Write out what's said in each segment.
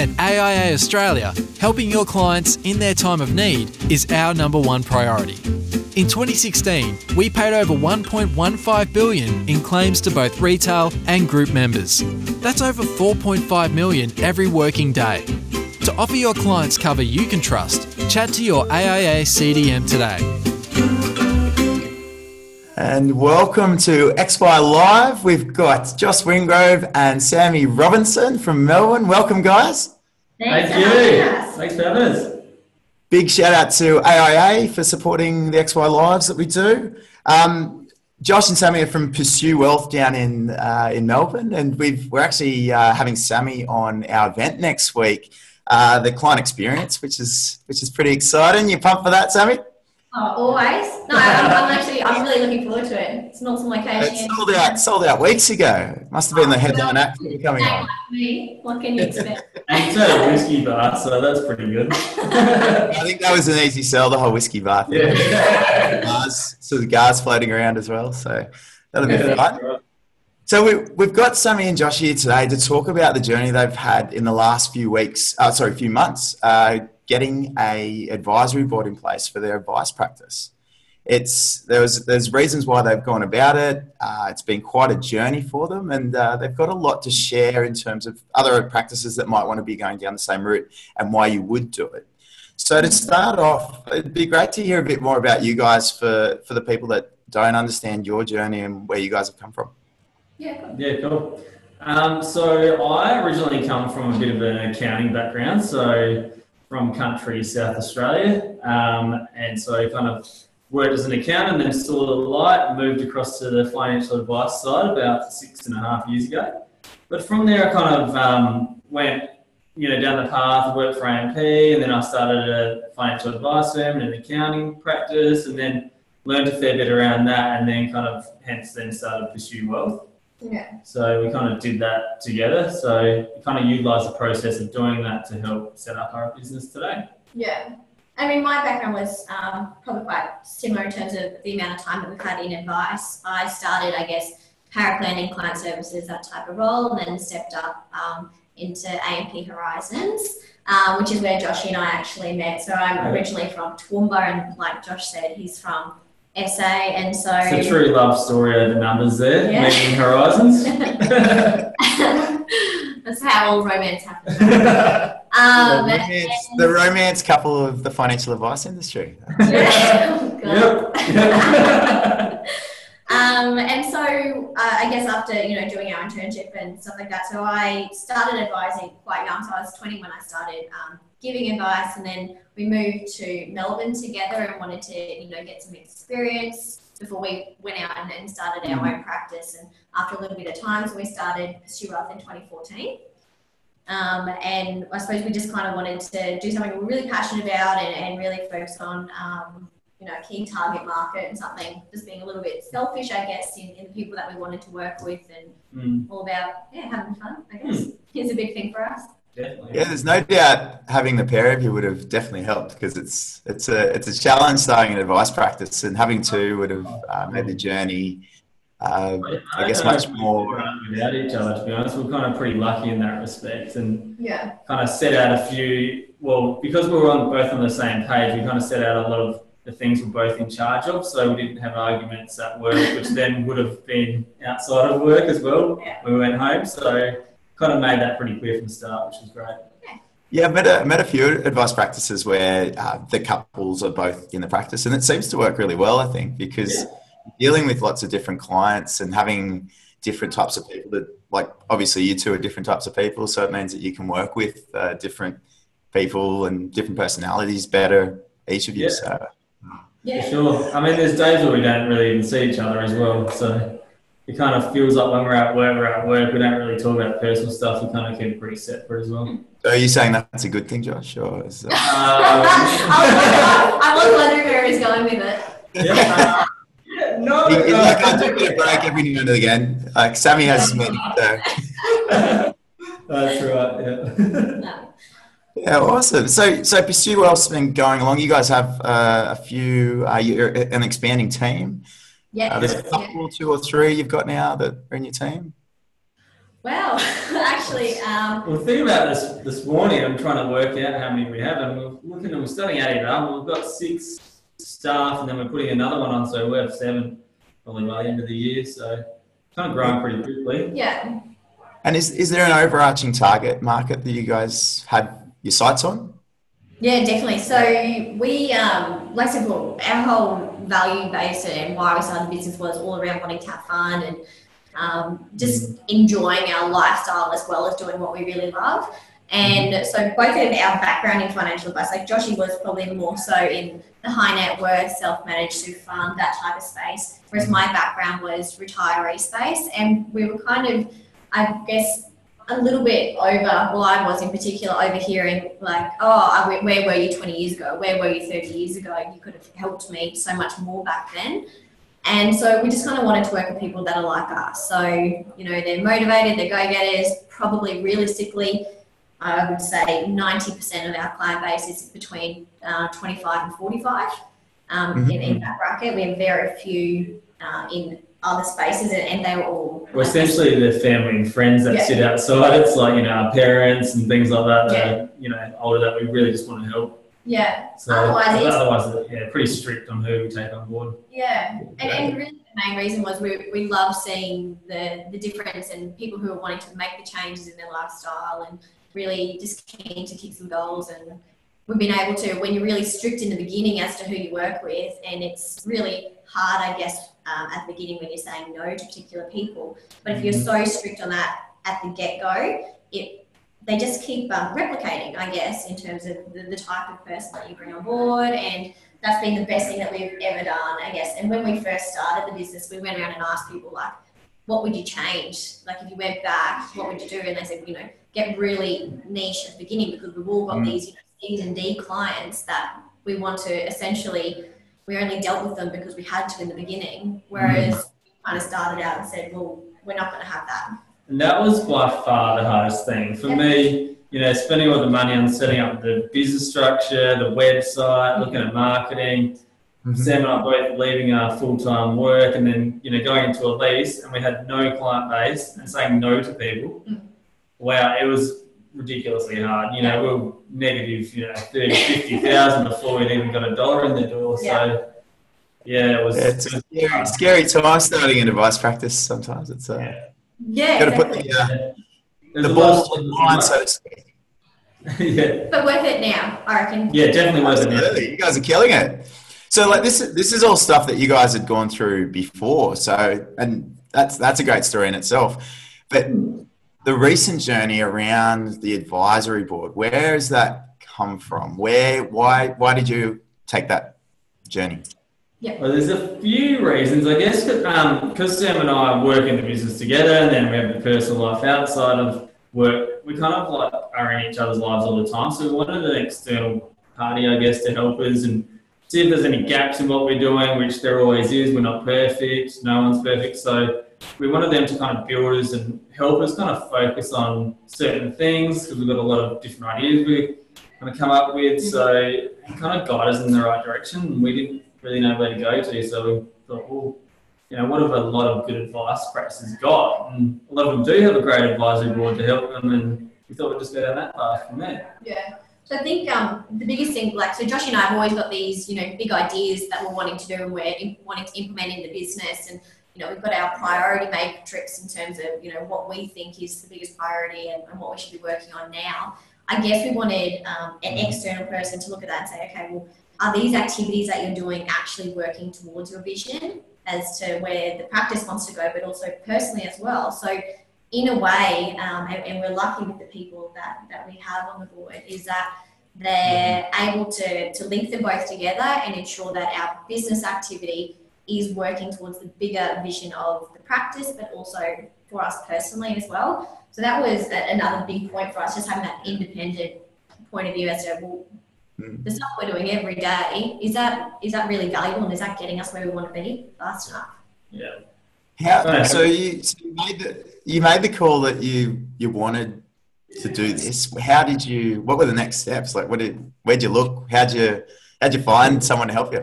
At AIA Australia, helping your clients in their time of need is our number one priority. In 2016, we paid over 1.15 billion in claims to both retail and group members. That's over 4.5 million every working day. To offer your clients cover you can trust, chat to your AIA CDM today. And welcome to XY Live. We've got Josh Winsgrove and Sammy Robinson from Melbourne. Welcome, guys. Thank you. Thanks for having us. Big shout out to AIA for supporting the XY Lives that we do. Um, Josh and Sammy are from Pursue Wealth down in uh, in Melbourne, and we've we're actually uh, having Sammy on our event next week, uh, the client experience, which is which is pretty exciting. You pumped for that, Sammy? Oh, always. No, I'm, I'm actually, I'm really looking forward to it. It's an awesome location. It sold out, sold out weeks ago. Must have been the oh, headline act coming on. like me. What can you expect? And it's at a whiskey bar, so that's pretty good. I think that was an easy sell, the whole whiskey bar thing. yeah. Cigars, cigars floating around as well, so that'll be Yeah, fun. right. So we, we've got Sammy and Josh here today to talk about the journey they've had in the last few weeks, uh, sorry, few months, uh, getting a advisory board in place for their advice practice. It's there's there's reasons why they've gone about it. Uh, it's been quite a journey for them, and uh, they've got a lot to share in terms of other practices that might want to be going down the same route and why you would do it. So to start off, it'd be great to hear a bit more about you guys for for the people that don't understand your journey and where you guys have come from. Yeah. Yeah, cool. Um, so I originally come from a bit of an accounting background, so from country South Australia, um, and so kind of worked as an accountant, then saw the light, moved across to the financial advice side about six and a half years ago. But from there, I kind of um, went, you know, down the path, worked for AMP, and then I started a financial advice firm and an accounting practice, and then learned a fair bit around that, and then kind of hence then started Pursue Wealth. Yeah. So we kind of did that together. So we kind of utilised the process of doing that to help set up our business today. Yeah. I mean, my background was um, probably quite similar in terms of the amount of time that we've had in advice. I started, I guess, paraplanning, client services, that type of role, and then stepped up um, into AMP Horizons, um, which is where Josh and I actually met. So I'm originally from Toowoomba, and like Josh said, he's from SA, and so It's a true love story of the numbers there, Yeah. meeting Horizons. that's how all romance happens. Um, the, romance, the romance couple of the financial advice industry. Oh, God. yep. Um, and so uh, I guess after you know doing our internship and stuff like that, so I started advising quite young. So I was 20 when I started um, giving advice, and then we moved to Melbourne together and wanted to you know get some experience before we went out and, and started our own practice. And after a little bit of time, so we started Pursue Wealth in 2014. Um, and I suppose we just kind of wanted to do something we're really passionate about and, and really focus on um, you know, key target market and something just being a little bit selfish, I guess, in, in the people that we wanted to work with and Mm, all about, yeah, having fun, I guess, is a big thing for us. Definitely. Yeah, there's no doubt having the pair of you would have definitely helped because it's it's a it's a challenge starting an advice practice and having two would have uh, made the journey. Uh, I guess much more- could Without each other, to be honest, we're kind of pretty lucky in that respect, and Yeah. kind of set out a few. Well, because we were on both on the same page, we kind of set out a lot of the things we're both in charge of, so we didn't have arguments at work, which then would have been outside of work as well Yeah. when we went home. So kind of made that pretty clear from the start, which was great. Yeah, I've met a, met a few advice practices where uh, the couples are both in the practice, and it seems to work really well. I think because dealing with lots of different clients and having different types of people that, like, obviously you two are different types of people, so it means that you can work with uh, different people and different personalities better, each of you. Yeah. So For Yeah. sure. I mean, there's days where we don't really even see each other as well, so it kind of feels like when we're at work, we're at work. We don't really talk about personal stuff. We kind of keep it pretty separate as well. So are you saying that's a good thing, Josh? Or is that... Um, I was wondering where he's going with it. yeah, yeah, no. You, you uh, like, I do get a break every now and again. Like Sammy has many. So. That's right. Yeah. Yeah, awesome. So, so Pursue Wealth's been going along. You guys have uh, a few, uh, you're an expanding team. Yeah. Uh, there's a yeah. two or three you've got now that are in your team. Well, actually, um, Well, think about this this morning. I'm trying to work out how many we have, and we're looking and we're starting adding it up. We've got six staff, and then we're putting another one on, so we have seven probably by the end of the year. So kind of growing pretty quickly. yeah, And is, is there an overarching target market that you guys have your sights on? Yeah, definitely. So we, um, like I said, our whole value base and why we started the business was all around wanting to have fun and um, just enjoying our lifestyle as well as doing what we really love. And so both of our background in financial advice, like Joshy was probably more so in the high net worth, self-managed super fund, that type of space. Whereas my background was retiree space. And we were kind of, I guess, a little bit over, well, I was in particular overhearing, like, oh, where were you 20 years ago? Where were you 30 years ago? You could have helped me so much more back then. And so we just kind of wanted to work with people that are like us. So, you know, they're motivated, they're go getters, probably realistically, I would say 90% of our client base is between uh, 25 and 45 um, in, in that bracket. We have very few uh, in other spaces, and, and they were all. We're essentially the family and friends that Yeah. sit outside. It's like you know our parents and things like that. That are, you know older that we really just want to help. Yeah, So Otherwise, it's- otherwise, yeah, pretty strict on who we take on board. yeah. And, and really the main reason was we, we love seeing the, the difference and people who are wanting to make the changes in their lifestyle and really just keen to kick some goals and we've been able to when you're really strict in the beginning as to who you work with and it's really hard i guess um, at the beginning when you're saying no to particular people but if you're so strict on that at the get-go it they just keep um, replicating i guess in terms of the, the type of person that you bring on board and that's been the best thing that we've ever done, I guess. And when we first started the business, we went around and asked people like, what would you change? Like if you went back, what would you do? And they said, you know, get really niche at the beginning because we've all got Mm. these, you know, C's and D clients that we want to essentially we only dealt with them because we had to in the beginning. Whereas we kind of started out and said, well, we're not going to have that. And that was by far the hardest thing for Yeah. me. You know, spending all the money on setting up the business structure, the website, looking at marketing. Mhm. Sam and I both leaving our full time work and then, you know, going into a lease and we had no client base and saying no to people. Mm. Wow, it was ridiculously hard. You know, we were negative, you know, 30, 50,000 before we'd even got a dollar in the door. So, yeah, it was. Yeah, it's a scary, scary time starting an advice practice sometimes. It's uh, Yeah, got to put the, uh, Yeah. The ball of- on the line, so to speak. yeah, but worth it now, I reckon. yeah, definitely worth it. now. Absolutely. You guys are killing it. So like this this is all stuff that you guys had gone through before. So and that's that's a great story in itself. But the recent journey around the advisory board, where has that come from? Where why why did you take that journey? Yeah. Well, there's a few reasons, I guess, because um, Sam and I work in the business together, and then we have the personal life outside of work. We kind of like are in each other's lives all the time, so we wanted an external party, I guess, to help us and see if there's any gaps in what we're doing, which there always is. We're not perfect, no one's perfect, so we wanted them to kind of build us and help us kind of focus on certain things because we've got a lot of different ideas we kind of come up with, so kind of guide us in the right direction. And we didn't really know where to go to. So we thought, well, you know, what have a lot of good advice practices got? And a lot of them do have a great advisory board to help them, and we thought we'd just go down that path from there. Yeah. So I think um, the biggest thing, like, so Josh and I have always got these, you know, big ideas that we're wanting to do and we're wanting to implement in the business. And, you know, we've got our priority matrix in terms of, you know, what we think is the biggest priority and, and what we should be working on now. I guess we wanted um, an external person to look at that and say, okay, well, are these activities that you're doing actually working towards your vision as to where the practice wants to go, but also personally as well? So in a way, um, and, and we're lucky with the people that, that we have on the board, is that they're able to, to link them both together and ensure that our business activity is working towards the bigger vision of the practice, but also for us personally as well. So that was a, another big point for us, just having that independent point of view as to, well, Mm. the stuff we're doing every day, is that is that really valuable and is that getting us where we want to be fast enough? Yeah. How, Right. so you, so you made the you made the call that you you wanted to do this. How did you? What were the next steps? Like, what did? Where'd you look? How'd you? How'd you find someone to help you?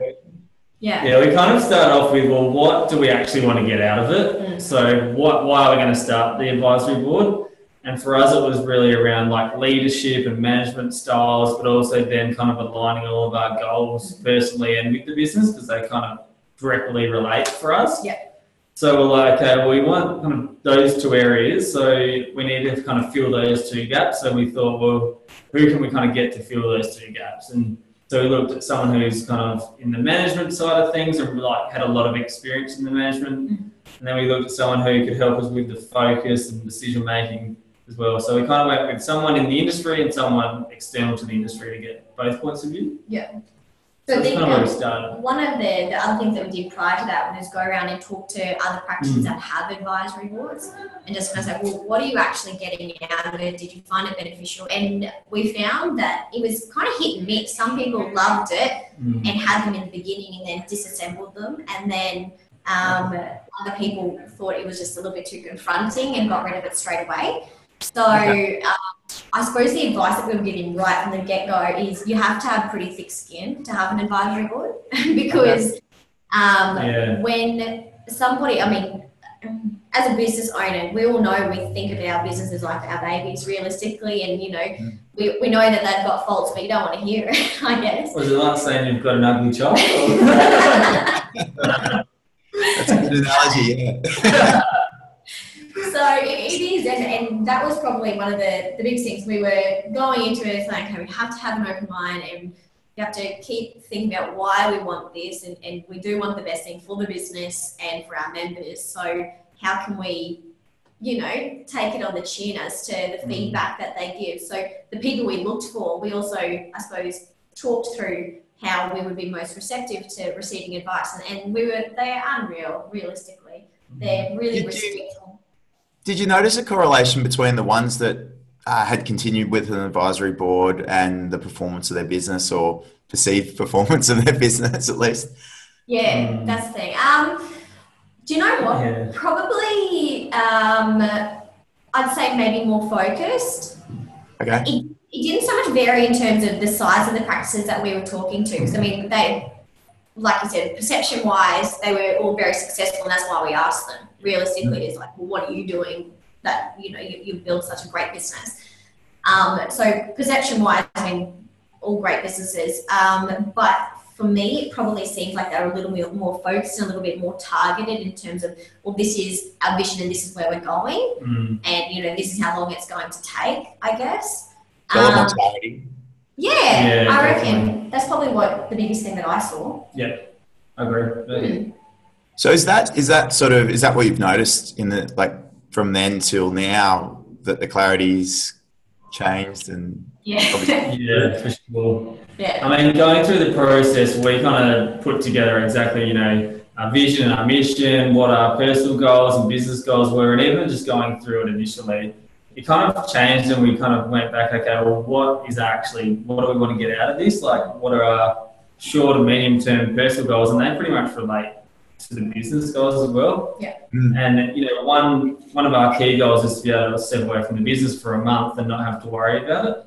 Yeah. Yeah, we kind of start off with, well, what do we actually want to get out of it? Mm. So, what, why are we going to start the advisory board? And for us, it was really around like leadership and management styles, but also then kind of aligning all of our goals personally and with the business because they kind of directly relate for us. Yeah. So we're like, okay, well, we want kind of those two areas. So we need to kind of fill those two gaps. So we thought, well, who can we kind of get to fill those two gaps? And so we looked at someone who's kind of in the management side of things and like had a lot of experience in the management. Mhm. And then we looked at someone who could help us with the focus and decision making as well. So we kind of went with someone in the industry and someone external to the industry to get both points of view. So So I that's think kind of where we um, one of the, the other things that we did prior to that was go around and talk to other practices Mm. that have advisory boards and just kind of say, well, what are you actually getting out of it? Did you find it beneficial? And we found that it was kind of hit and miss. Some people loved it Mm. and had them in the beginning and then disassembled them. And then um, other people thought it was just a little bit too confronting and got rid of it straight away. So um, I suppose the advice that we were giving right from the get go is you have to have pretty thick skin to have an advisory board because um, Yeah. when somebody, I mean, as a business owner, we all know we think of our businesses like our babies realistically, and you know, we, we know that they've got faults, but you don't want to hear it, I guess. Was it like saying you've got an ugly child? That's a good analogy, yeah. So it it is, and, and that was probably one of the, the big things. We were going into it saying, okay, we have to have an open mind and we have to keep thinking about why we want this, and, and we do want the best thing for the business and for our members. So how can we, you know, take it on the chin as to the mm. feedback that they give? So the people we looked for, we also, I suppose, talked through how we would be most receptive to receiving advice, and, and we were they're unreal, realistically. They're mm-hmm. really Did you- respectful. Did you notice a correlation between the ones that uh, had continued with an advisory board and the performance of their business or perceived performance of their business at least? Yeah, Mm. that's the thing. Um, do you know what? Yeah. Probably, um, I'd say maybe more focused. Okay. It, it didn't so much vary in terms of the size of the practices that we were talking to. 'Cause, I mean, they, like you said, perception wise, they were all very successful, and that's why we asked them. Realistically, it's like, well, what are you doing that you know you, you build such a great business? Um, so perception wise, I mean, all great businesses. Um, but for me, it probably seems like they're a little bit more focused and a little bit more targeted in terms of, well, this is our vision and this is where we're going, Mm. and you know, this is how long it's going to take. I guess. Um. Yeah, Yeah, I definitely. reckon that's probably what the biggest thing that I saw. Yeah, I agree. But- hmm. So is that is that sort of is that what you've noticed in the like from then till now that the clarity's changed and Yeah, Yeah, for sure. yeah, I mean, going through the process, we kind of put together exactly, you know, our vision and our mission, what our personal goals and business goals were, and even just going through it initially, it kind of changed and we kind of went back, okay, well, what is actually, what do we want to get out of this? Like, what are our short and medium term personal goals? And they pretty much relate to the business goals as well. Yeah. Mm. And, you know, one, one of our key goals is to be able to step away from the business for a month and not have to worry about it.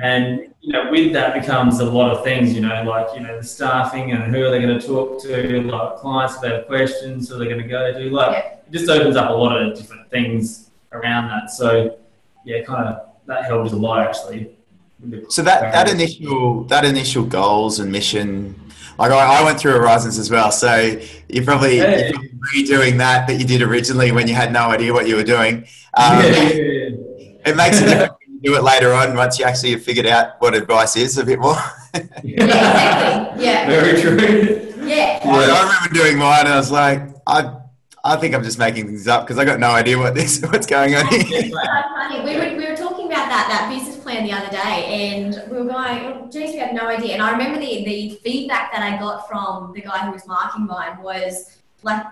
And you know, with that becomes a lot of things. You know, like you know, the staffing and who are they going to talk to, like clients if they have questions, who are they going to go to. Like, it just opens up a lot of different things around that. So, yeah, kind of that helps a lot actually. So that that initial that initial goals and mission, like I, I went through Horizons as well. So you probably Yeah. you're probably redoing that that you did originally when you had no idea what you were doing. Um, yeah, yeah, It makes a difference when you do it later on once you actually have figured out what advice is a bit more. yeah, exactly. Yeah, Very true. yeah. I, I remember doing mine, and I was like, I I think I'm just making things up because I got no idea what this what's going on here. So funny. We were, we were talking about that that business plan the other day, and we were going, oh, geez, we have no idea. And I remember the the feedback that I got from the guy who was marking mine was like,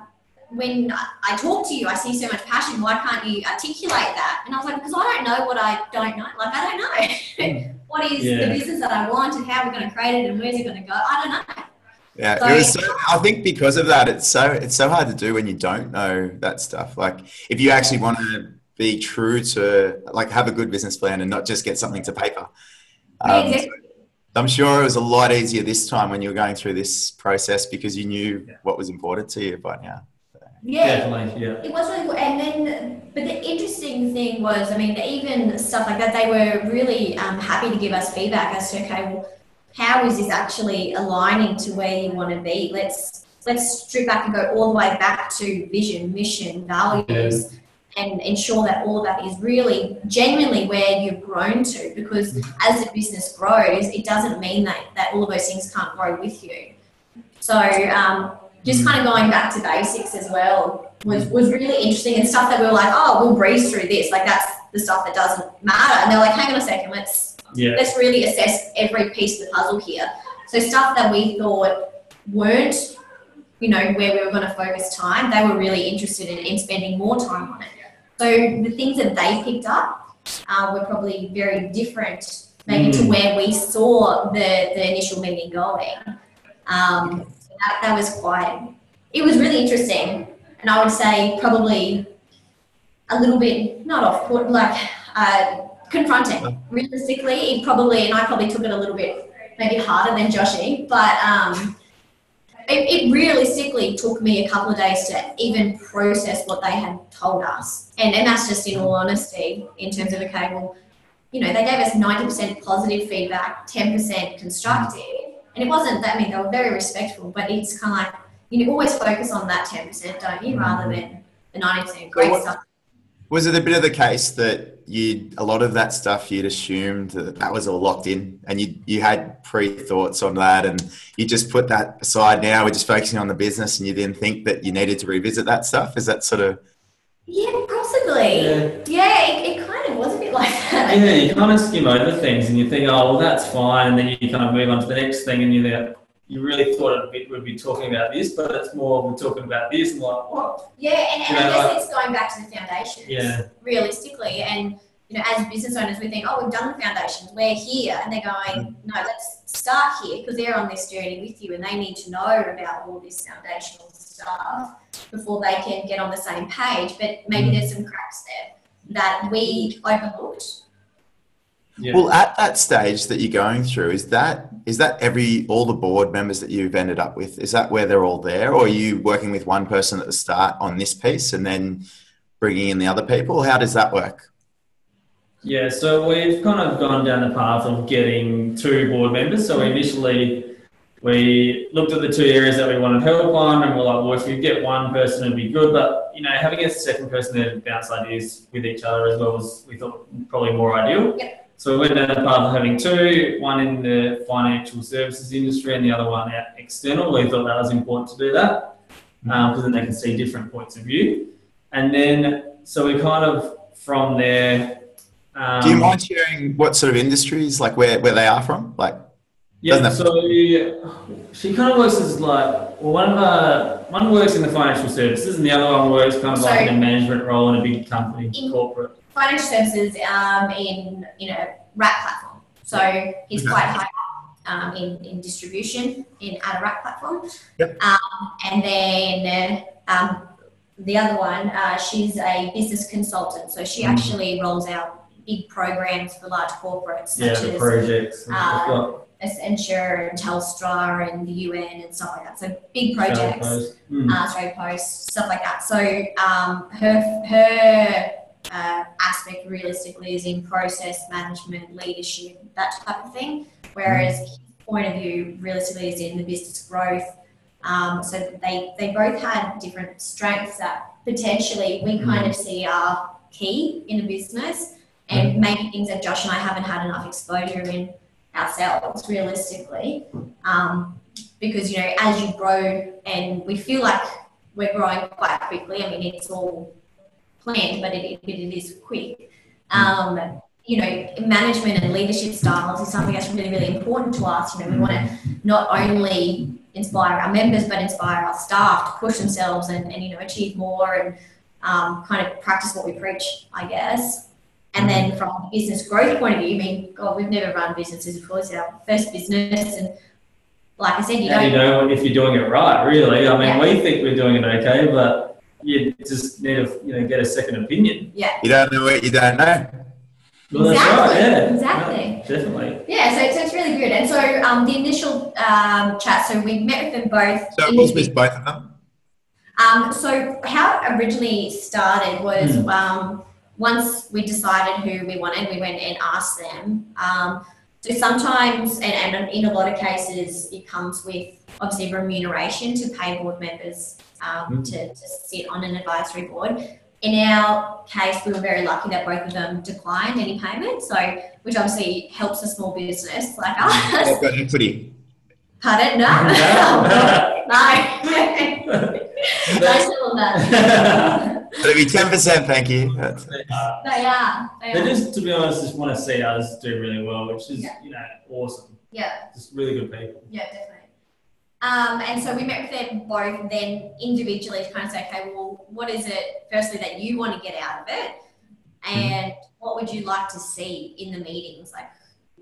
when I- I talk to you, I see so much passion. Why can't you articulate that? And I was like, because I don't know what I don't know. Like I don't know hmm. what is Yeah. the business that I want and how we're going to create it and where's it going to go. I don't know. Yeah, So- it was. So, I think because of that, it's so it's so hard to do when you don't know that stuff. Like if you actually want to be true to like have a good business plan and not just get something to paper. Um, exactly. I'm sure it was a lot easier this time when you were going through this process because you knew Yeah. what was important to you by now. Yeah, Definitely, yeah. It was really good. And then, but the interesting thing was, I mean, even stuff like that, they were really um, happy to give us feedback as to, okay, well, how is this actually aligning to where you want to be? Let's let's strip back and go all the way back to vision, mission, values, and ensure that all of that is really genuinely where you've grown to. Because as the business grows, it doesn't mean that that all of those things can't grow with you. So um, just kind of going back to basics as well was, was really interesting and stuff that we were like, oh, we'll breeze through this. Like that's the stuff that doesn't matter. And they're like, hang on a second, let's Yeah. let's really assess every piece of the puzzle here. So stuff that we thought weren't, you know, where we were going to focus time, they were really interested in, in spending more time on it. So the things that they picked up uh, were probably very different, maybe to Mm. where we saw the the initial meeting going. Um, so that, that was quite. It was really interesting, and I would say probably a little bit not off put, like uh, confronting. Realistically, it probably, and I probably took it a little bit maybe harder than Joshy, but um, it, it realistically took me a couple of days to even process what they had told us, and and that's just in all honesty, in terms of okay, well, you know, they gave us ninety percent positive feedback, ten percent constructive, and it wasn't that. I mean, they were very respectful, but it's kind of like you always focus on that ten percent, don't you, rather than the ninety percent great what- stuff. Was it a bit of the case that you a lot of that stuff you'd assumed that that was all locked in and you you had pre thoughts on that and you just put that aside now we're just focusing on the business and you didn't think that you needed to revisit that stuff is that sort of Yeah, possibly. Yeah. Yeah, it, it kind of was a bit like that. Yeah, you kind of skim over things and you think, oh, well, that's fine. And then you kind of move on to the next thing and you think, you really thought it we'd be talking about this, but it's more we're talking about this and like, what? Yeah, and, and Yeah, I guess like- it's going back to the foundations. Yeah. Realistically, and you know, as business owners, we think, oh, we've done the foundations, we're here, and they're going, mm. no, let's start here because they're on this journey with you, and they need to know about all this foundational stuff before they can get on the same page. But maybe mm. there's some cracks there that we overlooked. Yeah. well at that stage that you're going through is that is that every all the board members that you've ended up with is that where they're all there or are you working with one person at the start on this piece and then bringing in the other people how does that work Yeah, so we've kind of gone down the path of getting two board members. So initially, we looked at the two areas that we wanted help on, and we're like, well, if we get one person, it'd be good. But you know, having a second person there to bounce ideas with each other as well was we thought probably more ideal. Yep. So we went down the path of having two, one in the financial services industry and the other one out external. We thought that was important to do that because then they can see different points of view. And then, so we kind of from there. Um, do you mind sharing what sort of industries like where, where they are from like Yeah, Doesn't so she kind of works as like well, one of her, one works in the financial services, and the other one works kind of like in a management role in a big company, In- corporate. Financial services um, in you know wrap platform, so he's quite high up um, in, in distribution in at a wrap platform. Yep. Um, and then uh, um, the other one, uh, she's a business consultant, so she Mm. actually rolls out big programs for large corporates Yeah, such the as projects. uh, we've Accenture and Telstra and the UN and stuff like that. So big projects Salesforce. Mm. uh, Australia Post, stuff like that. So um, her her uh, aspect realistically is in process management, leadership, that type of thing. Whereas his point of view realistically is in the business growth. Um, so they they both had different strengths that potentially we kind of see are key in a business, and maybe things that Josh and I haven't had enough exposure in ourselves realistically. Um, because you know as you grow and we feel like we're growing quite quickly i mean it's all planned but it, it, it is quick um, you know management and leadership styles is something that's really really important to us you know we want to not only inspire our members but inspire our staff to push themselves and, and you know achieve more and um, kind of practice what we preach i guess and then from a business growth point of view, I mean, God, we've never run businesses before. It's our first business, and like I said, you don't you know if you're doing it right? Really, I mean, Yeah. we think we're doing it okay, but you just need to you know get a second opinion. Yeah, you don't know what you don't know Well, that's right, Exactly, yeah. exactly. Yeah, definitely. Yeah, so, so it's really good. And so um, the initial um, chat, so we met with them both. So it was individually. with both of them? Um, so how it originally started was Hmm. um, once we decided who we wanted, we went and asked them. Um, so sometimes, and, and in a lot of cases, it comes with obviously remuneration to pay board members um, Hmm. to, to sit on an advisory board. In our case, we were very lucky that both of them declined any payment, so which obviously helps a small business like us. They've got equity. Pardon? No. no. no, still on that. It'll be 10%, thank you. That's- Uh, They are. They they are. just, to be honest, just want to see others do really well, which is, Yeah. you know, awesome. Yeah, Just really good people. yeah, definitely. Um, and so we met with them both then individually to kind of say, okay, well, what is it, firstly, that you want to get out of it? And what would you like to see in the meetings? Like,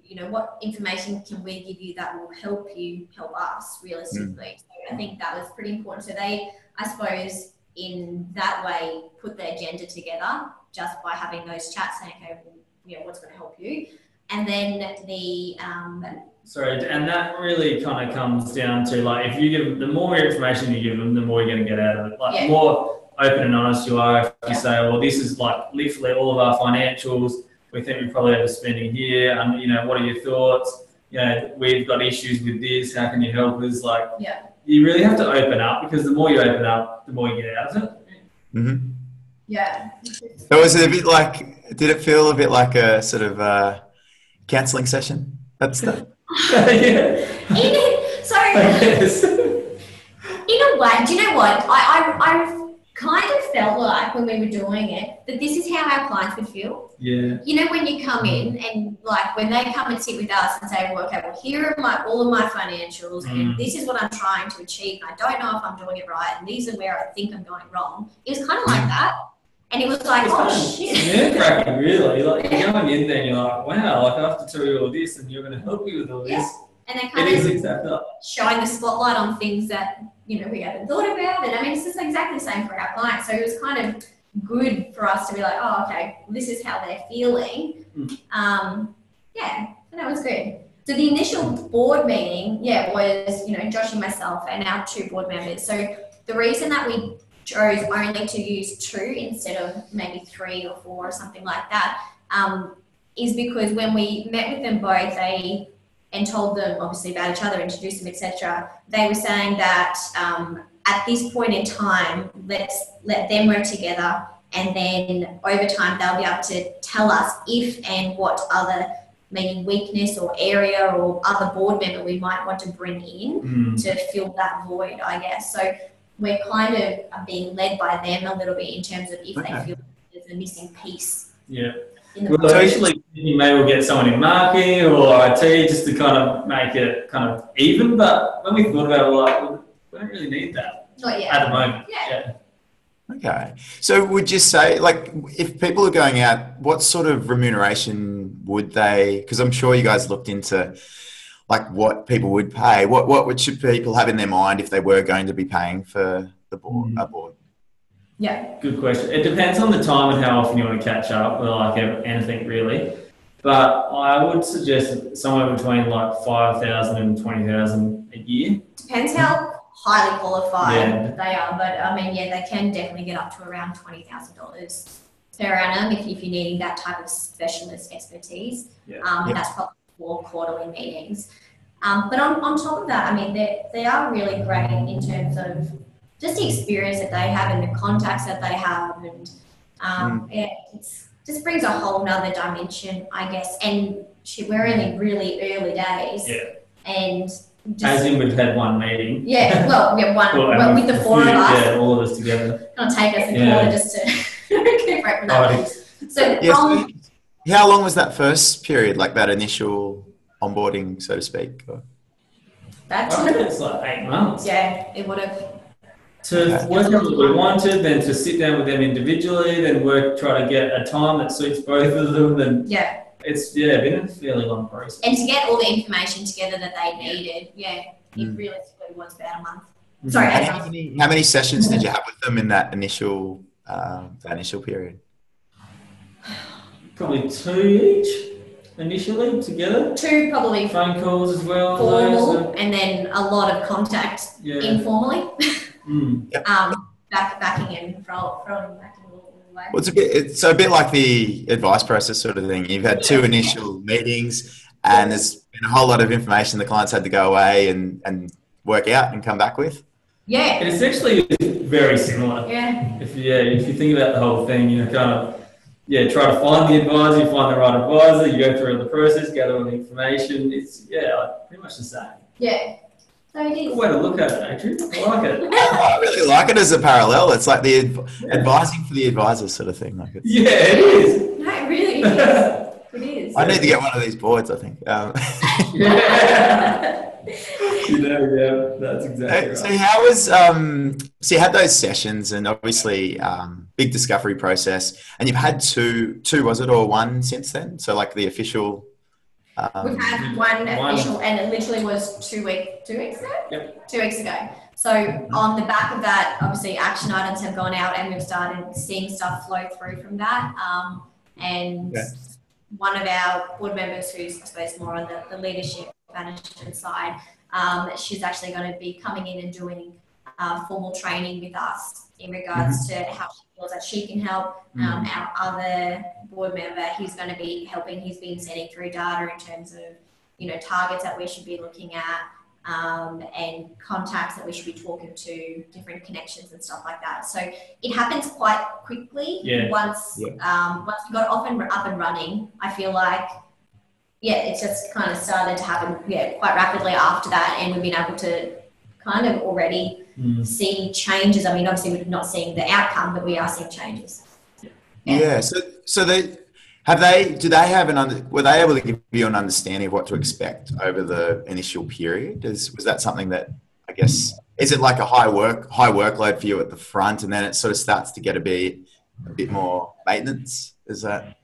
you know, what information can we give you that will help you help us realistically? So I think that was pretty important. So they, I suppose, in that way, put the agenda together just by having those chats, saying, okay, well, you know, what's going to help you? And then the um, Sorry, and that really kind of comes down to like if you give the more information you give them, the more you're going to get out of it. Like Yeah. the more open and honest you are, if Yeah. you say, well, this is like literally all of our financials. We think we're probably overspending here, and you know, what are your thoughts? You know, we've got issues with this. How can you help us? Like, Yeah. You really have to open up because the more you open up, the more you get out of it. Mhm. yeah, So was it a bit like, did it feel a bit like a sort of uh, counselling session at the start? yeah. In, so Yes. in a way, do you know what? I, I, I kind of felt like when we were doing it that this is how our clients would feel. yeah. You know, when you come in and like when they come and sit with us and say, well, okay, well, here are my all of my financials, Mm. and this is what I'm trying to achieve. And I don't know if I'm doing it right, and these are where I think I'm going wrong. It was kind of like that, and it was like, It's oh shit. nerve wracking, really. Like you're going in there and you're like, wow, like I have to tell you all this and you're going to help me with all this. And then It kind is of showing the spotlight on things that you know we haven't thought about. And i mean it's just exactly the same for our clients. So it was kind of good for us to be like oh okay this is how they're feeling. Mm. um, yeah so that was good. So the initial board meeting yeah was you know josh and myself and our two board members. So the reason that we chose only to use two instead of maybe three or four or something like that um, is because when we met with them both they and told them obviously about each other, introduced them, etc. They were saying that um, at this point in time, let's let them work together, and then over time they'll be able to tell us if and what other maybe weakness or area or other board member we might want to bring in Mm. to fill that void, I guess. So we're kind of being led by them a little bit in terms of if Okay. they feel there's a missing piece Yeah. In the Well, board. eventually, maybe we'll get someone in marketing or IT just to kind of make it kind of even. But when we thought about it, we're like, we don't really need that Not yet. at the moment. Yeah. Okay. So would you say, like, if people are going out, what sort of remuneration would they? Because I'm sure you guys looked into, like, what people would pay. What what would should people have in their mind if they were going to be paying for the board? Mm. A board. Yeah. Good question. It depends on the time and how often you want to catch up, or like anything really. But I would suggest somewhere between like five thousand and twenty thousand a year. Depends how highly qualified Yeah. they are, but I mean, yeah, they can definitely get up to around twenty thousand dollars per annum if, if you're needing that type of specialist expertise. Yeah. Um, Yeah. That's probably for quarterly meetings. Um, but on, on top of that, I mean, they they are really great in terms of just the experience that they have and the contacts that they have, and um, Mm. yeah, it's just brings a whole nother dimension, I guess. And shit, we're in really early days, Yeah. and just As in, we've had one meeting. yeah, well, we have one Well, well, with the a four of us. Yeah, all of us together. Gonna take us a Yeah. quarter just to recuperate from that. Oh, So Yes. from How long was that first period, like that initial onboarding, so to speak? Or- that, I reckon it's like eight months. yeah, it would have. To Okay. work out what we wanted, then to sit down with them individually, then work, try to get a time that suits both of them. And Yeah, it's, yeah, been a fairly long process. and to get all the information together that they needed, yeah, it Mm. realistically was about a month. Mhm. Sorry, how months. many, how many sessions did you have with them in that initial um, that initial period? probably two each initially together. Two probably Phone calls as well. formal, those, and then a lot of contact yeah. informally. Mm. um, back backing in from from backing all. Well, it's a bit. It's a bit like the advice process sort of thing. You've had two initial meetings, and there's been a whole lot of information the clients had to go away and and work out and come back with. Yeah, It's actually very similar. yeah, If you, yeah, if you think about the whole thing, you know, kind of, yeah, try to find the advisor, you find the right advisor, you go through the process, gather all the information. It's yeah, like, pretty much the same. yeah. So it Good way to look at it, Adrian. I like it. I really like it as a parallel. It's like the adv- advising for the advisor sort of thing. Like it's, Yeah, it is. No, it really is. It is. I need to get one of these boards. I think. Um, yeah. you know, yeah, that's exactly so right. how was um, so you had those sessions and obviously um, big discovery process, and you've had two, two was it or one since then? So like the official. Um, We've had one One. official, and it literally was two week, two weeks ago. Yep. Two weeks ago. So on the back of that, obviously action items have gone out, and we've started seeing stuff flow through from that. Um, and Okay. one of our board members, who's I suppose more on the, the leadership management side, um, she's actually going to be coming in and doing uh, formal training with us in regards to how she feels that she can help um, our other board member, he's going to be helping. He's been sending through data in terms of, you know, targets that we should be looking at, um, and contacts that we should be talking to, different connections and stuff like that. So it happens quite quickly. Yeah. Once, Yeah. um, once we got off and up and running, I feel like, yeah, it's just kind of started to happen, yeah, quite rapidly after that, and we've been able to kind of already Mm. see changes. I mean, obviously we're not seeing the outcome, but we are seeing changes. Yeah. So, so they have they? Do they have an? Under, were they able to give you an understanding of what to expect over the initial period? Is was that something that I guess is it like a high work high workload for you at the front, and then it sort of starts to get a bit a bit more maintenance? Is that?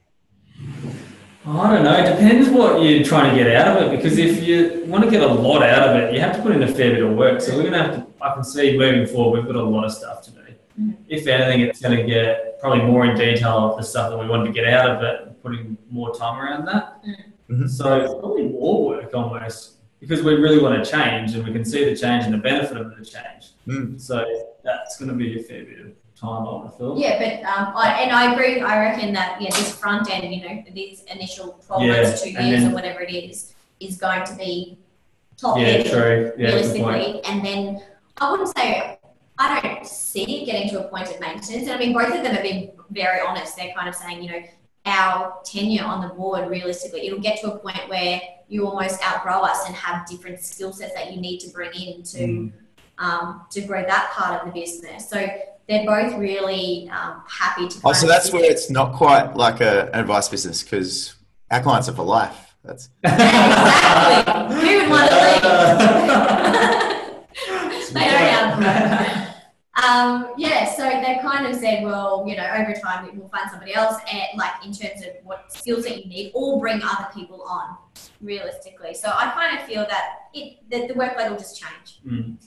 I don't know. It depends what you're trying to get out of it. Because if you want to get a lot out of it, you have to put in a fair bit of work. So we're going to have to. I can see moving forward, we've got a lot of stuff to do. Mhm. If anything, it's going to get probably more in detail of the stuff that we want to get out of it, putting more time around that. Mhm. So it's probably more work almost because we really want to change and we can see the change and the benefit of the change. Mm. So that's going to be a fair bit of time, I would have thought. Yeah, but um, I, and I agree. I reckon that yeah, this front end, you know, these initial twelve Yeah, months, two years, then- or whatever it is, is going to be top Yeah, heavy true. Yeah, realistically. And then I wouldn't say I don't see getting to a point of maintenance. And I mean, both of them have been very honest. They're kind of saying, you know, our tenure on the board, realistically, it'll get to a point where you almost outgrow us and have different skill sets that you need to bring in to Mm. um, to grow that part of the business. So they're both really um, happy to. Oh, so that's where it's not quite like a, an advice business because our clients are for life. That's exactly. Who would want to leave? They don't. Um, yeah, so they kind of said, well, you know, over time we'll find somebody else, and like in terms of what skills that you need, or bring other people on, realistically. So I kind of feel that it that the workload will just change. Mm,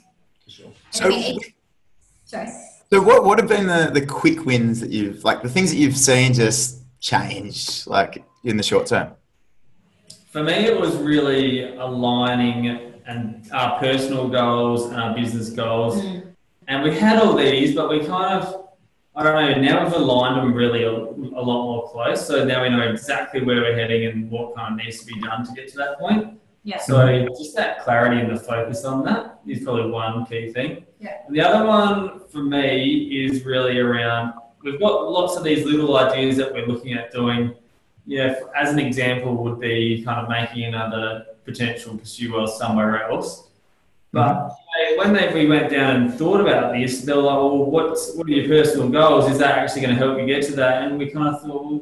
for sure. And I so. it- sorry. So what what have been the, the quick wins that you've like the things that you've seen just change like in the short term? For me, it was really aligning and our personal goals and our business goals. Mm. And we had all these, but we kind of, I don't know, now we've aligned them really a, a lot more close. So now we know exactly where we're heading and what kind of needs to be done to get to that point. Yeah. So just that clarity and the focus on that is probably one key thing. Yeah. And the other one for me is really around we've got lots of these little ideas that we're looking at doing. Yeah, as an example would be kind of making another potential pursuer somewhere else. But they- when they, we went down and thought about this, they were like, well, what's, what are your personal goals? Is that actually going to help you get to that? And we kind of thought, well,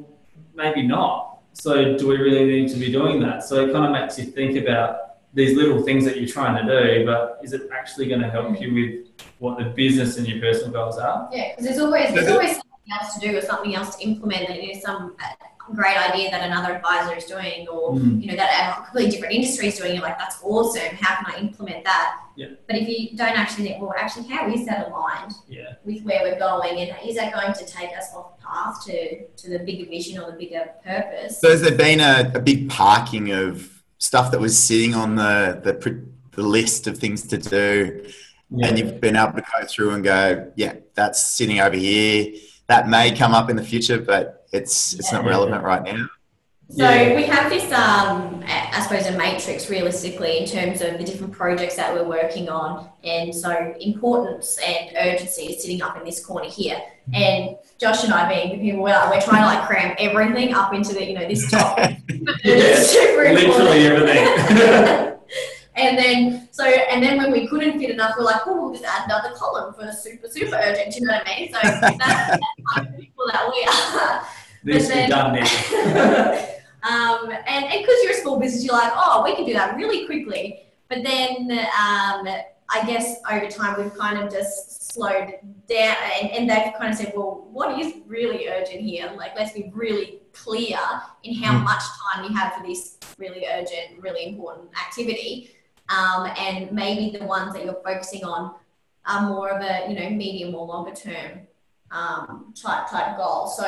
maybe not. So do we really need to be doing that? So it kind of makes you think about these little things that you're trying to do, but is it actually going to help you with what the business and your personal goals are? Yeah, because there's always there's always something else to do or something else to implement. That is some uh, great idea that another advisor is doing, or Mm. you know that a completely different industry is doing. You're like, that's awesome. How can I implement that? Yeah. But if you don't actually think, well, actually, how is that aligned Yeah. with where we're going, and is that going to take us off the path to to the bigger vision or the bigger purpose? So has there been a, a big parking of stuff that was sitting on the, the pr- the list of things to do, Yeah. and you've been able to go through and go, yeah, that's sitting over here. That may come up in the future, but it's it's not relevant right now. So Yeah. we have this, um, I I suppose, a matrix realistically in terms of the different projects that we're working on, and so importance and urgency is sitting up in this corner here. And Josh and I, being the people we are, we're trying to like cram everything up into the, you know, this top. It's super Literally everything. And then, so, and then when we couldn't fit enough, we're like, oh, we'll just add another column for super, super urgent. Do you know what I mean? So that's, that's kind of people that we are. Needs to be done now. Um, and because you're a small business, you're like, oh, we can do that really quickly. But then um, I guess over time we've kind of just slowed down and, and they've kind of said, well, what is really urgent here? Like, let's be really clear in how Mm. much time you have for this really urgent, really important activity. Um, and maybe the ones that you're focusing on are more of a, you know, medium or longer term um, type, type goal. So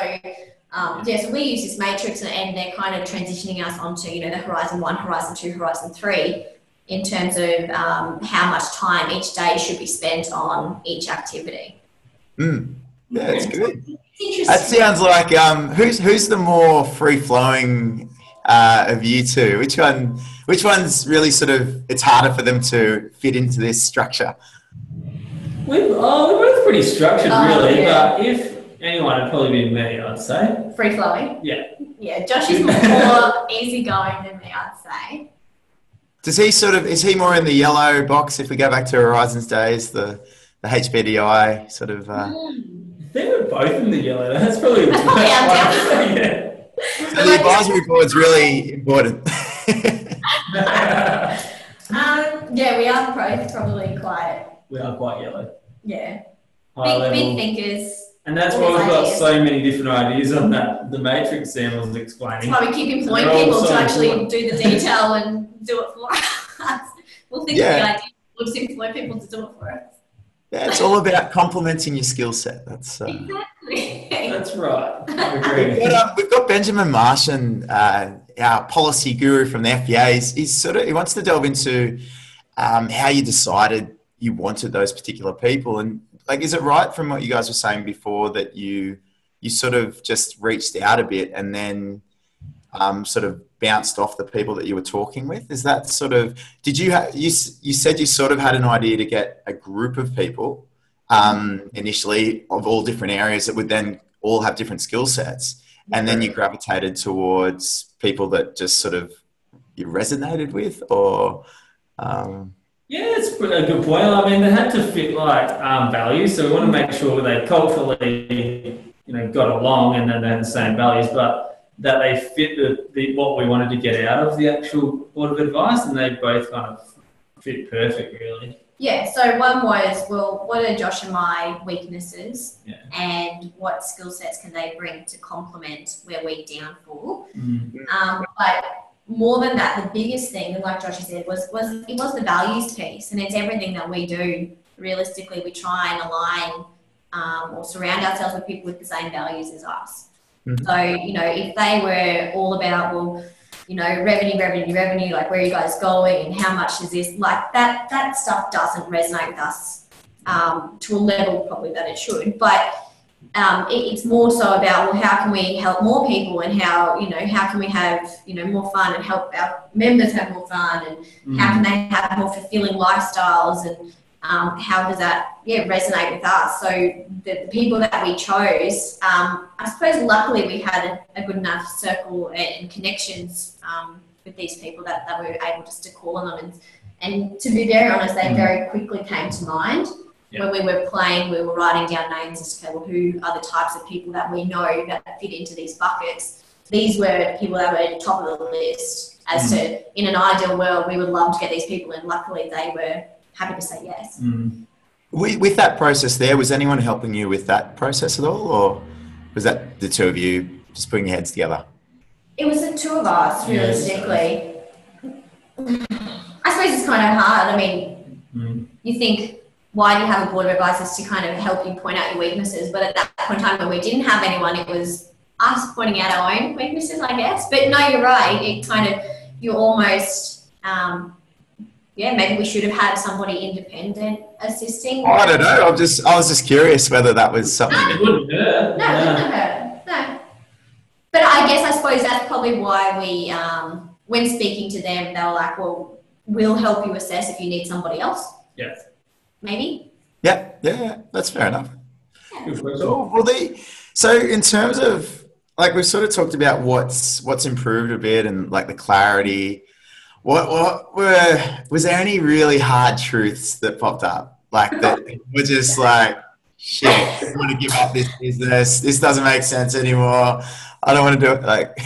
um, yeah, so we use this matrix and, and they're kind of transitioning us onto, you know, the horizon one, horizon two, horizon three in terms of um, how much time each day should be spent on each activity. Mm. Yeah, it's good. That sounds like um, who's who's the more free flowing uh, of you two? Which one? Which one's really sort of? It's harder for them to fit into this structure. we, oh, we're both pretty structured, Oh, really. yeah. But if anyone, it'd probably be me, I'd say. Free flowing. Yeah. Yeah, Josh is more easygoing than me, I'd say. Does he sort of? Is he more in the yellow box? If we go back to Horizons days, the the HBDI sort of. Uh, I think we're both in the yellow. That's probably the That's probably our best so the advisory board's really important. yeah. Um, yeah, we are both probably quite, we are quite yellow. yeah, High big, big thinkers. And that's why we've got so many different ideas on that. The matrix Sam was That's explaining. why we keep employing They're people to so actually important. do the detail and do it for us. We'll think of the idea. We'll just employ people to do it for us. yeah, it's all about complementing your skill set. That's. Uh, Exactly. That's right. We've got, um, we've got Benjamin Marshan, uh, our policy guru from the FPA. He's, he's sort of he wants to delve into um, how you decided you wanted those particular people, and like, is it right from what you guys were saying before that you you sort of just reached out a bit and then um, sort of bounced off the people that you were talking with? Is that sort of did you ha- you you said you sort of had an idea to get a group of people um, initially of all different areas that would then all have different skill sets and then you gravitated towards people that just sort of you resonated with or um, Yeah, it's a good point. I mean, they had to fit like um, values, so we want to make sure they culturally, you know, got along and then they had the same values, but that they fit the, the what we wanted to get out of the actual board of advice, and they both kind of fit perfect, really. Yeah, so one was, well, what are Josh and my weaknesses? Yeah. And what skill sets can they bring to complement where we downfall? Mm. Um, but more than that, the biggest thing, like Josh said, was was it was the values piece, and it's everything that we do. Realistically, we try and align um, or surround ourselves with people with the same values as us. Mhm. So you know, if they were all about well, you know, revenue, revenue, revenue, like where are you guys going and how much is this, like that that stuff doesn't resonate with us um, to a level probably that it should, but um, it, it's more so about well, how can we help more people and how you know how can we have you know more fun and help our members have more fun and Mm. how can they have more fulfilling lifestyles and um, how does that yeah resonate with us? So the, the people that we chose, um, I suppose luckily we had a, a good enough circle and, and connections um, with these people that, that we were able just to call on them and and to be very honest, they Mm. very quickly came to mind. Yeah. When we were playing, we were writing down names as to okay, well, who are the types of people that we know that fit into these buckets. These were people that were top of the list. As to, in an ideal world, we would love to get these people, and luckily they were happy to say yes. Mm. with, with that process there was anyone helping you with that process at all or was that the two of you just putting your heads together It was the two of us, Yeah, realistically. I suppose it's kind of hard. I mean, Mm. you think, why do you have a board of advisors to kind of help you point out your weaknesses? But at that point in time when we didn't have anyone, it was us pointing out our own weaknesses, I guess. But no, you're right. It kind of, you're almost, um, yeah, maybe we should have had somebody independent assisting. I don't know. I'm just, I was just curious whether that was something. It wouldn't hurt. No, yeah. it wouldn't hurt. No. But I guess I suppose that's probably why we, um, when speaking to them, they were like, well, we'll help you assess if you need somebody else. Yeah. Maybe. Yeah, yeah, yeah, that's fair enough. Good question. Cool. Well, the, so in terms of like we've sort of talked about what's what's improved a bit and like the clarity. What what were was there any really hard truths that popped up like that were just like shit? I want to give up this business. This doesn't make sense anymore. I don't want to do it. Like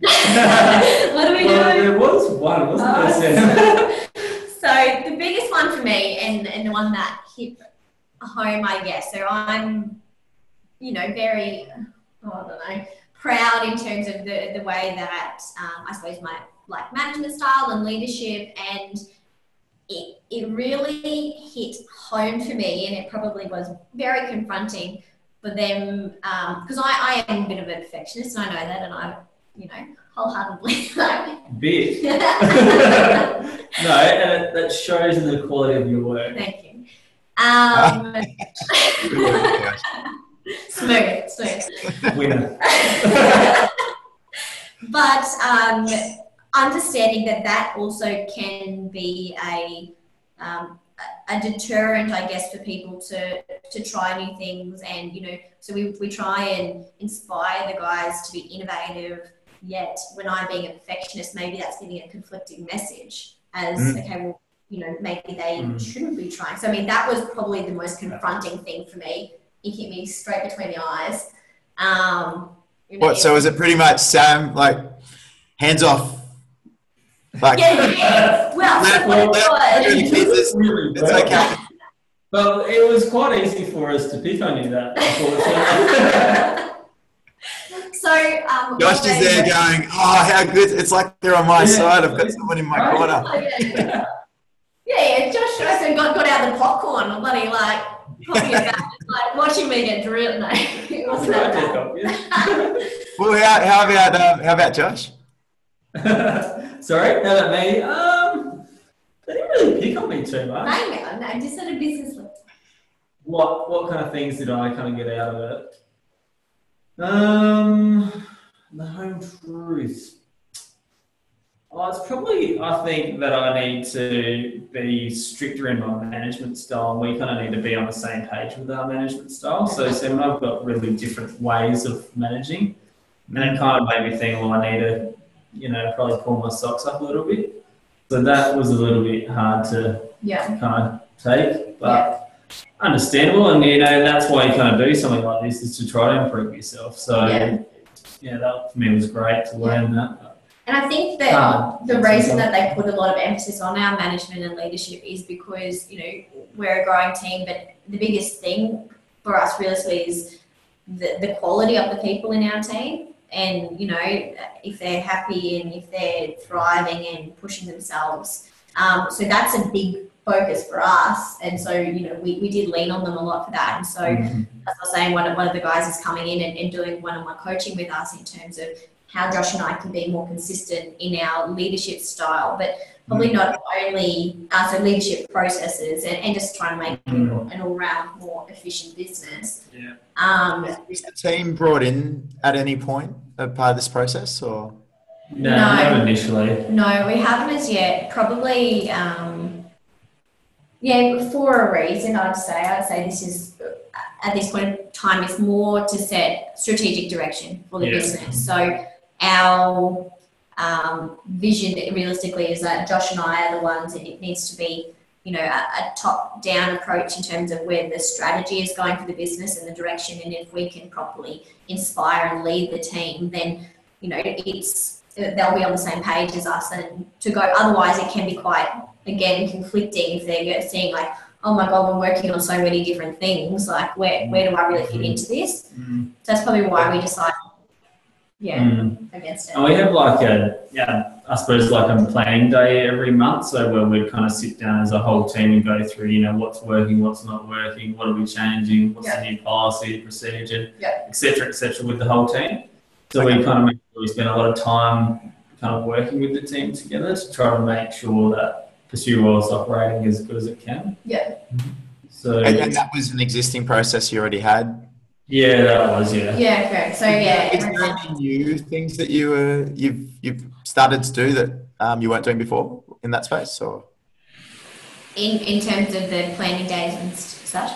what do we Well, do? there was one, wasn't Oh, there, Sam? So the biggest one for me and, and the one that hit home i guess. So i'm you know very oh, i don't know proud in terms of the, the way that um, i suppose my like management style and leadership and it, it really hit home for me and it probably was very confronting for them because I, I am a bit of a perfectionist and i know that and i you know wholeheartedly like Bit. no, and it, that shows in the quality of your work. Thank you. Um, smooth, smooth. Winner. but um, understanding that that also can be a um, a a deterrent, I guess, for people to to try new things, and you know, so we we try and inspire the guys to be innovative. Yet, when I'm being a perfectionist, maybe that's giving a conflicting message. As Mm. okay, well, you know, maybe they Mm. shouldn't be trying. So, I mean, that was probably the most confronting thing for me. It hit me straight between the eyes. Um, you know, what? So is it pretty much Sam like hands off? Like yeah, yeah. Well, Let- what it let- was- let- Jesus, Really it's well. okay. Well, it was quite easy for us to pick on you that, unfortunately. so, um, Josh is there going, oh, how good! It's like they're on my side. I've got someone in my Right. corner. Oh, yeah. yeah, yeah, Josh also got, got out the popcorn and bloody like talking about like watching me get drilled. No, it wasn't try that bad. Well, how, how about um, how about Josh? Sorry, how about me? Um, they didn't really pick on me too much. Hang on, no, just at a business level. What what kind of things did I kind of get out of it? Um, the home truth. Oh, it's probably I think that I need to be stricter in my management style, and we kind of need to be on the same page with our management style. So, and I've got really different ways of managing, and it kind of made me think, well, I need to, you know, probably pull my socks up a little bit. So that was a little bit hard to Yeah, kind of take, but understandable. And you know that's why you kind of do something like this is to try to improve yourself. So Yeah. yeah, that for me was great to learn that. and I think that Ah, the reason that they put a lot of emphasis on our management and leadership is because you know we're a growing team, but the biggest thing for us realistically is the, the quality of the people in our team. And you know, if they're happy and if they're thriving and pushing themselves, um, so that's a big focus for us. And so you know, we, we did lean on them a lot for that. And so Mhm. as I was saying, one of, one of the guys is coming in and, and doing one-on-one coaching with us in terms of how Josh and I can be more consistent in our leadership style, but probably not only uh, so leadership processes and, and just trying to make it Mm. an all-round more efficient business. Yeah. Um, Was the team brought in at any point a part of this process, or No, No. not initially. no, we haven't as yet. Probably, um, yeah, for a reason. I'd say. I'd say this is at this point in time is more to set strategic direction for the Yeah. business. So our um, vision realistically is that Josh and I are the ones that it needs to be, you know, a, a top-down approach in terms of where the strategy is going for the business and the direction. And if we can properly inspire and lead the team, then you know it's they'll be on the same page as us. And to go otherwise, it can be quite again conflicting if they're seeing like, oh my god, we're working on so many different things. Like, where where do I really fit into this? Mm. So that's probably why we decided, yeah, Mm. against it. And we have like a yeah I suppose like a planning day every month, so where we'd kind of sit down as a whole team and go through, you know, what's working, what's not working, what are we changing, what's Yeah. the new policy, procedure, Yeah. et cetera, et cetera, with the whole team. So we kind of make sure we spend a lot of time kind of working with the team together to try to make sure that Pursue Royal's operating as good as it can. Yeah. So And, and that was an existing process you already had. yeah, that was yeah. Yeah, correct. So yeah, Is there everyone- any new things that you uh, you've you've started to do that um, you weren't doing before in that space, or in in terms of the planning days and s- such.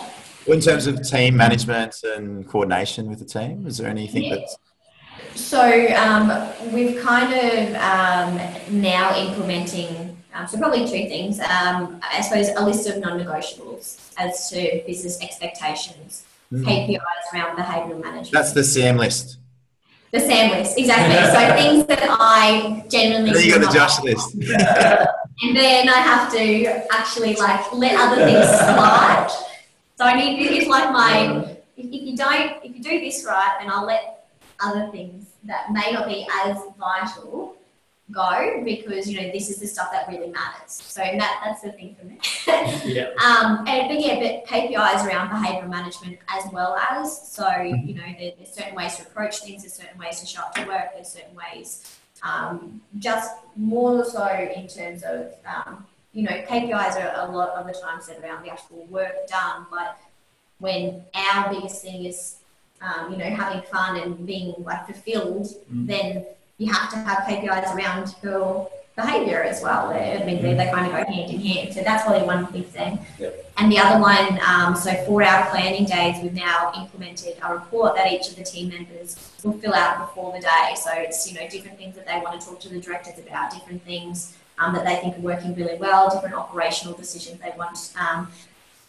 in terms of team management and coordination with the team? Is there anything Yeah. that's So um, we've kind of um, now implementing, um, so probably two things. Um, I suppose a list of non-negotiables as to business expectations, Mm. KPIs around behavioural management. that's the SAM list? the SAM list, exactly. so things that I genuinely. And then you got the Josh list. And then I have to actually like let other things slide. So I need it's like my if, if you don't if you do this right, then I'll let other things that may not be as vital go because you know this is the stuff that really matters. So that that's the thing for me. Yeah. Um, and but yeah, but KPIs around behavioural management as well as so you know there, there's certain ways to approach things, there's certain ways to show up to work, there's certain ways um, just more so in terms of um, you know KPIs are a lot of the time set around the actual work done, but when our biggest thing is um, you know having fun and being like fulfilled, Mm. then you have to have KPIs around your behaviour as well. I mean, they, they kind of go hand in hand. So that's probably one big thing. Yep. And the other one, um, so for our planning days, we've now implemented a report that each of the team members will fill out before the day. So it's, you know, different things that they want to talk to the directors about, different things um, that they think are working really well, different operational decisions they want um,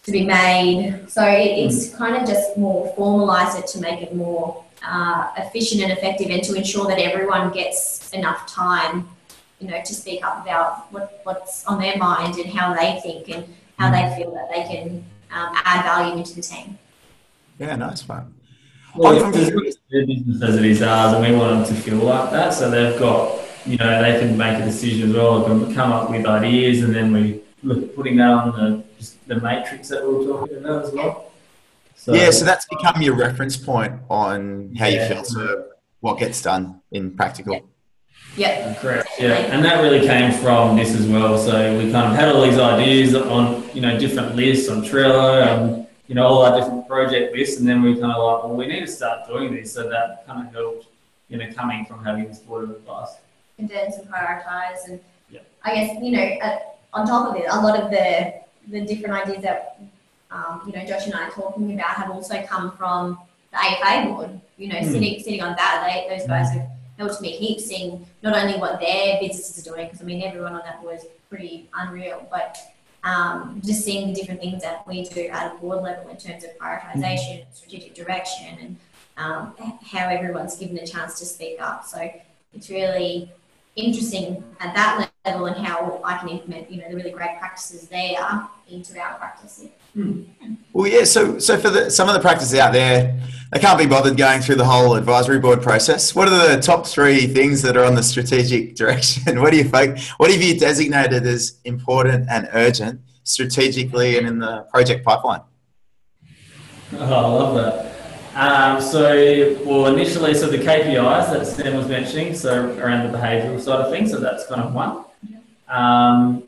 to be made. So it, it's kind of just more formalised it to make it more uh, efficient and effective and to ensure that everyone gets enough time, you know, to speak up about what, what's on their mind and how they think and how they feel that they can um, add value into the team. Yeah, nice one. Well, I'm from- it's as their business as it is ours, and we want them to feel like that. So they've got, you know, they can make a decision as well. They can come up with ideas, and then we look at putting that on the just the matrix that we were talking about as well. So, yeah, so that's become your reference point on how you feel to what gets done in practical. Yeah. Correct. Yeah, and that really came from this as well. So we kind of had all these ideas on, you know, different lists on Trello and you know all our different project lists, and then we kind of like, well, we need to start doing this. So that kind of helped, you know, coming from having this board of advice. condense and then to prioritize and Yeah. I guess you know uh, on top of it a lot of the the different ideas that um, you know Josh and I are talking about have also come from the AFA board you know Hmm. sitting sitting on that. They, those guys have helped me heaps seeing not only what their businesses are doing because I mean everyone on that board is pretty unreal but um, just seeing the different things that we do at a board level in terms of prioritization strategic direction and um, how everyone's given a chance to speak up. So it's really interesting at that level and how I can implement, you know, the really great practices there into our practice. Hmm. Well, yeah. So, so for the, some of the practices out there, they can't be bothered going through the whole advisory board process. What are the top three things that are on the strategic direction? What do you think? What have you designated as important and urgent strategically and in the project pipeline? Oh, I love that. Um, so, well, initially, so the KPIs that Sam was mentioning, so around the behavioural side of things, so that's kind of one. Um,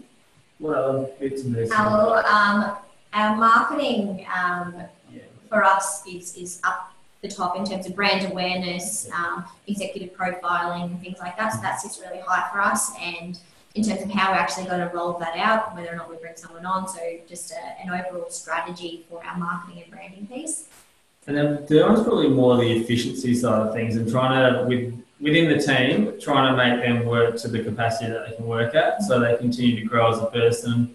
what other bits and pieces? Our, um, our marketing um, Yeah. for us is, is up the top in terms of brand awareness, um, executive profiling, and things like that. So that sits really high for us. And in terms of how we're actually going to roll that out, whether or not we bring someone on, so just a, an overall strategy for our marketing and branding piece. And then the one's probably more the efficiency side of things and trying to, with, within the team, trying to make them work to the capacity that they can work at so they continue to grow as a person.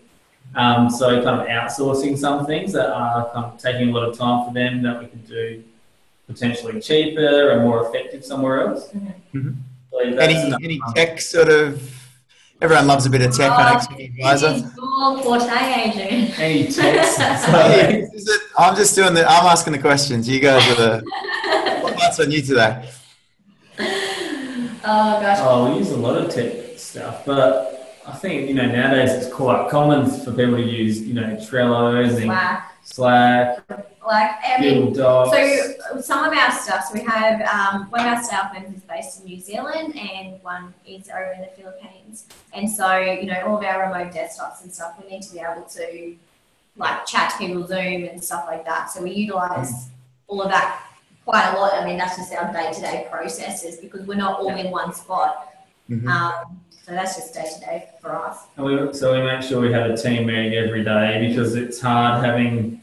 Um, so kind of outsourcing some things that are kind of taking a lot of time for them that we could do potentially cheaper and more effective somewhere else. Mhm. So Any any tech sort of? Everyone loves a bit of tech on Oh, XY Advisor. It is your forte, Adrian. Any text. Hey, is I'm just doing the. I'm asking the questions. You guys are the. What's on you today? Oh gosh. Oh, we use a lot of tech stuff. But I think you know nowadays it's quite common for people to use you know Trello's and Slack. Slack, Like, I mean, So some of our stuff, so we have um, one of our staff members is based in New Zealand and one is over in the Philippines. And so, you know, all of our remote desktops and stuff, we need to be able to like chat to people Zoom and stuff like that. So we utilize all of that quite a lot. I mean, that's just our day-to-day processes because we're not all in one spot. Mhm. Um, so that's just day-to-day for us. And we, so we make sure we have a team meeting every day because it's hard having,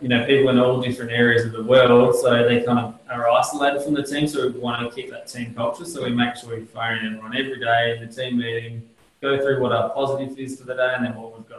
you know, people in all different areas of the world, so they kind of are isolated from the team. So we want to keep that team culture. So we make sure we phone everyone every day in the team meeting, go through what our positive is for the day, and then what we've got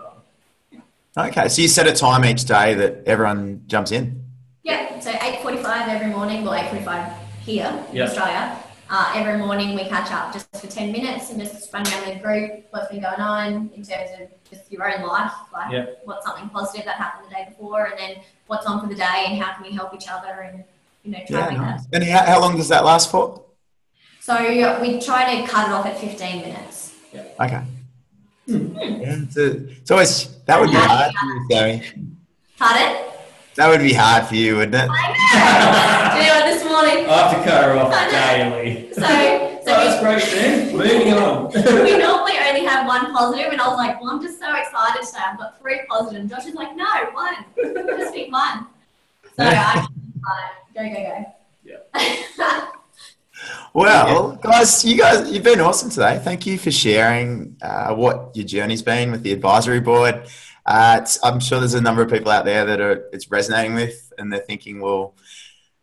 on. Okay, so you set a time each day that everyone jumps in. Yeah, so 8.45 every morning, well 8.45 here in Yep. Australia. Uh, every morning we catch up just for 10 minutes and just run around the group, what's been going on in terms of just your own life, like Yep. what's something positive that happened the day before and then what's on for the day and how can we help each other and, you know, try Yeah, to make that. nice. And how, how long does that last for? So we try to cut it off at 15 minutes. Okay. Yeah, it's, a, it's always that would be hard for you, Sammy. Pardon? That would be hard for you, wouldn't it? I know! Do you know what, this morning? I have to cut her off I know. daily. So, So that's so great, then. Moving on. we, we normally only have one positive, and I was like, well, I'm just so excited today. I've got three positive. And Josh is like, no, one. Just pick one. So I like, go, go, go. Yeah. Well, guys, you guys, you've been awesome today. Thank you for sharing uh, what your journey's been with the advisory board. Uh, it's, I'm sure there's a number of people out there that are it's resonating with, and they're thinking, well,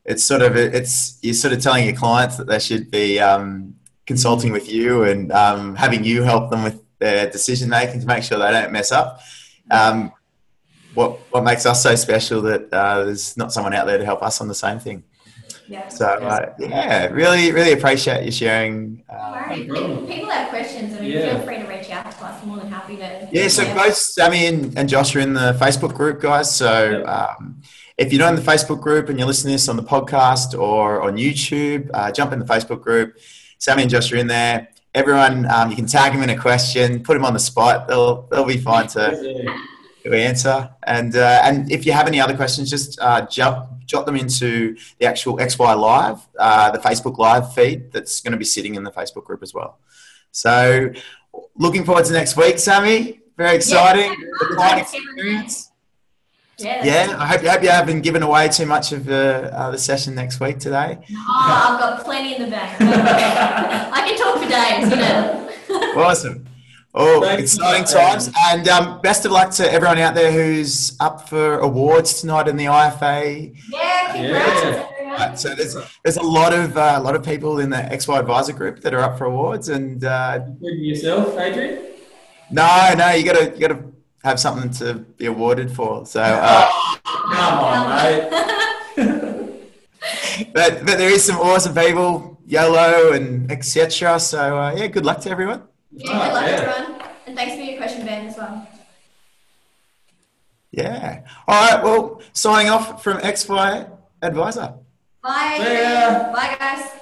it's sort of it's you're sort of telling your clients that they should be um, consulting with you and um, having you help them with their decision making to make sure they don't mess up. Um, what what makes us so special that uh, there's not someone out there to help us on the same thing. Yeah. So uh, yeah, really, really appreciate you sharing. Uh, worry. no people have questions, I mean, Yeah. feel free to reach out to us. I'm more than happy to. yeah, so both Sammy and, and Josh are in the Facebook group, guys. So um, if you're not in the Facebook group and you're listening to this on the podcast or on YouTube, uh, jump in the Facebook group. Sammy and Josh are in there. Everyone, um, you can tag them in a question, put them on the spot. They'll they'll be fine to. to answer. And uh, and if you have any other questions, just uh, jot, jot them into the actual XY Live, uh, the Facebook Live feed that's going to be sitting in the Facebook group as well. So looking forward to next week, Sammy. Very exciting. Experience. Yeah. Yeah, I hope, I hope you haven't given away too much of the, uh, the session next week today. Oh, I've got plenty in the bank. I can talk for days, you know. Awesome. Oh, Thank you. exciting times. And um, best of luck to everyone out there who's up for awards tonight in the IFA Yeah, congrats, Yeah. Right, so there's there's a lot of uh, a lot of people in the XY Advisor group that are up for awards, and uh, Including yourself, Adrian? no, no, you gotta you gotta have something to be awarded for. So, uh, Come on, mate. but but there is some awesome people, YOLO and etc. So uh, yeah, good luck to everyone. Yeah, good luck, Yeah. everyone. And thanks for your question, Ben, as well. Yeah. All right. Well, signing off from XY Advisor. Bye. See ya. Bye, guys. Bye.